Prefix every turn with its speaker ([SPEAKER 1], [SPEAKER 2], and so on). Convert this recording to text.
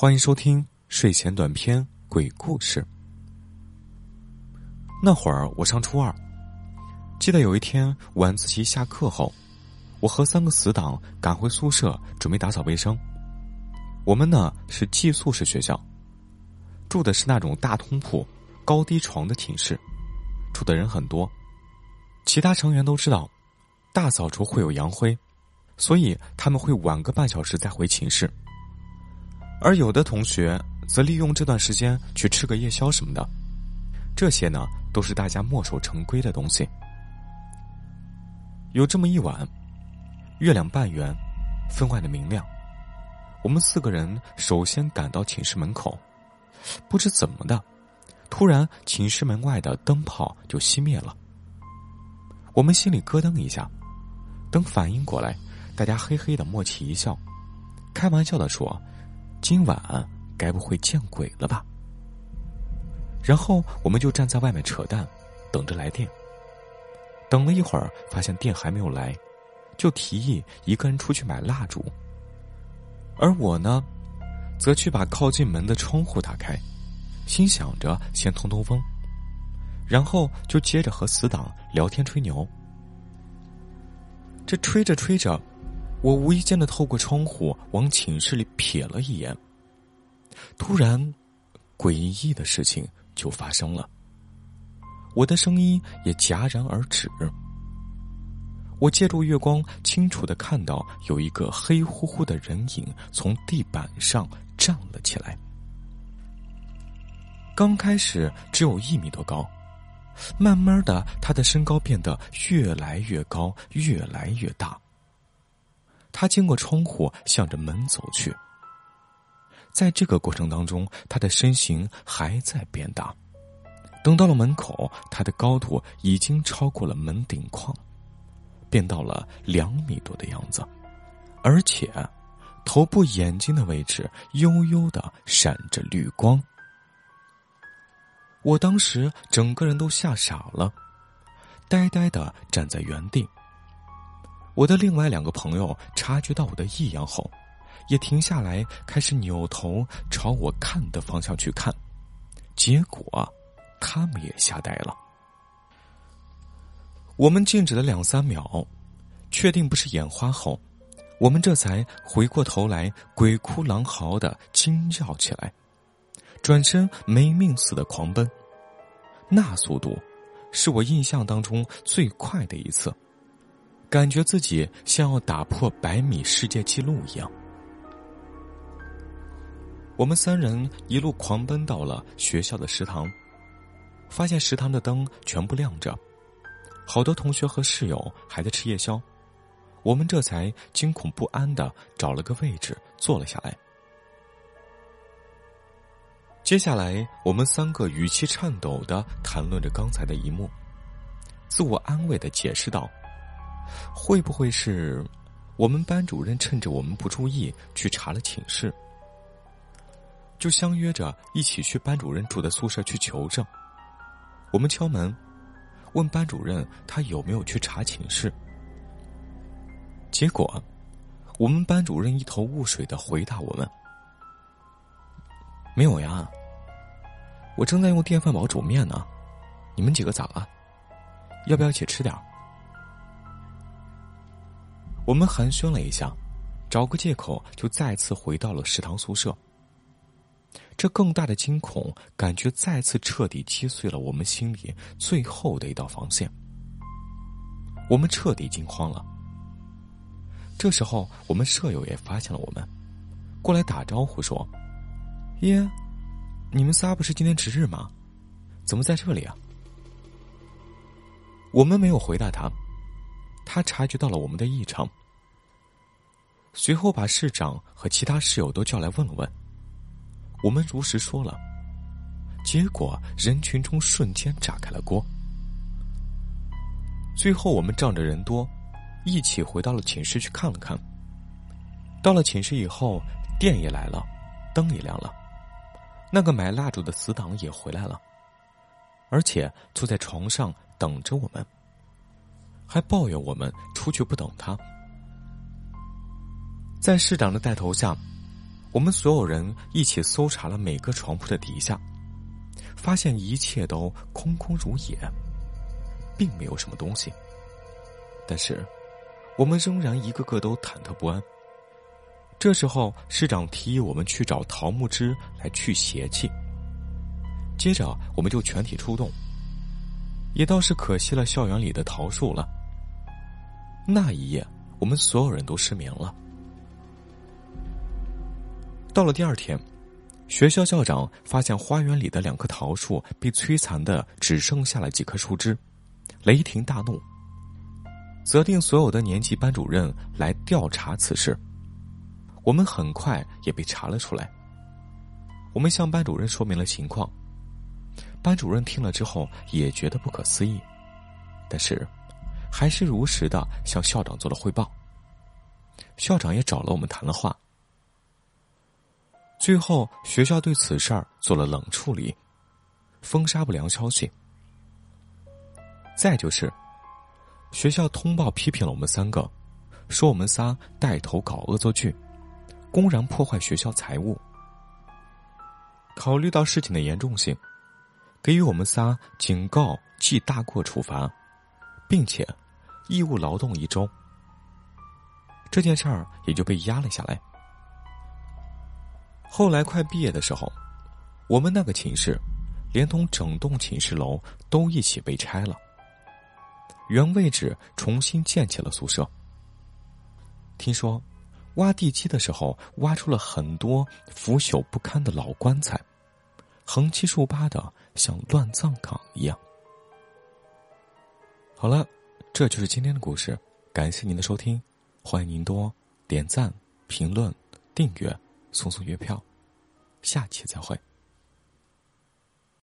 [SPEAKER 1] 欢迎收听睡前短篇鬼故事。那会儿我上初二，记得有一天晚自习下课后，我和三个死党赶回宿舍，准备打扫卫生。我们呢是寄宿式学校，住的是那种大通铺、高低床的寝室，住的人很多。其他成员都知道，大扫除会有阳灰，所以他们会晚个半小时再回寝室。而有的同学则利用这段时间去吃个夜宵什么的，这些呢都是大家墨守成规的东西。有这么一晚，月亮半圆，分外的明亮。我们四个人首先赶到寝室门口，不知怎么的，突然寝室门外的灯泡就熄灭了。我们心里咯噔一下，等反应过来，大家嘿嘿的默契一笑，开玩笑的说。今晚该不会见鬼了吧？然后我们就站在外面扯淡，等着来电。等了一会儿，发现电还没有来，就提议一个人出去买蜡烛。而我呢，则去把靠近门的窗户打开，心想着先通通风，然后就接着和死党聊天吹牛。这吹着吹着。我无意间的透过窗户往寝室里瞥了一眼，突然，诡异的事情就发生了。我的声音也戛然而止。我借助月光，清楚的看到有一个黑乎乎的人影从地板上站了起来。刚开始只有一米多高，慢慢的，他的身高变得越来越高，越来越大。他经过窗户，向着门走去。在这个过程当中，他的身形还在变大。等到了门口，他的高度已经超过了门顶框，变到了两米多的样子，而且头部眼睛的位置悠悠的闪着绿光。我当时整个人都吓傻了，呆呆的站在原地。我的另外两个朋友察觉到我的异样后，也停下来，开始扭头朝我看的方向去看。结果，他们也吓呆了。我们静止了两三秒，确定不是眼花后，我们这才回过头来，鬼哭狼嚎的惊叫起来，转身没命似的狂奔。那速度，是我印象当中最快的一次。感觉自己像要打破百米世界纪录一样。我们三人一路狂奔到了学校的食堂，发现食堂的灯全部亮着，好多同学和室友还在吃夜宵。我们这才惊恐不安的找了个位置坐了下来。接下来，我们三个语气颤抖的谈论着刚才的一幕，自我安慰的解释道。会不会是我们班主任趁着我们不注意去查了寝室，就相约着一起去班主任住的宿舍去求证？我们敲门，问班主任他有没有去查寝室。结果，我们班主任一头雾水的回答我们：“没有呀，我正在用电饭煲煮面呢。你们几个咋了？要不要一起吃点儿？”我们寒暄了一下，找个借口就再次回到了食堂宿舍。这更大的惊恐感觉再次彻底击碎了我们心里最后的一道防线。我们彻底惊慌了。这时候，我们舍友也发现了我们，过来打招呼说：“耶，你们仨不是今天值日吗？怎么在这里啊？”我们没有回答他。他察觉到了我们的异常，随后把市长和其他室友都叫来问了问。我们如实说了，结果人群中瞬间炸开了锅。最后我们仗着人多，一起回到了寝室去看了看。到了寝室以后，电也来了，灯也亮了，那个买蜡烛的死党也回来了，而且坐在床上等着我们。还抱怨我们出去不等他。在市长的带头下，我们所有人一起搜查了每个床铺的底下，发现一切都空空如也，并没有什么东西。但是，我们仍然一个个都忐忑不安。这时候，市长提议我们去找桃木枝来去邪气。接着，我们就全体出动。也倒是可惜了校园里的桃树了。那一夜，我们所有人都失眠了。到了第二天，学校校长发现花园里的两棵桃树被摧残的只剩下了几棵树枝，雷霆大怒，责令所有的年级班主任来调查此事。我们很快也被查了出来。我们向班主任说明了情况，班主任听了之后也觉得不可思议，但是还是如实的向校长做了汇报。校长也找了我们谈了话，最后学校对此事儿做了冷处理，封杀不良消息。再就是，学校通报批评了我们三个，说我们仨带头搞恶作剧。公然破坏学校财物。考虑到事情的严重性，给予我们仨警告、记大过处罚，并且义务劳动一周。这件事儿也就被压了下来。后来快毕业的时候，我们那个寝室，连同整栋寝室楼都一起被拆了，原位置重新建起了宿舍。听说。挖地基的时候，挖出了很多腐朽不堪的老棺材，横七竖八的，像乱葬岗一样。好了，这就是今天的故事，感谢您的收听，欢迎您多点赞、评论、订阅、送送月票，下期再会。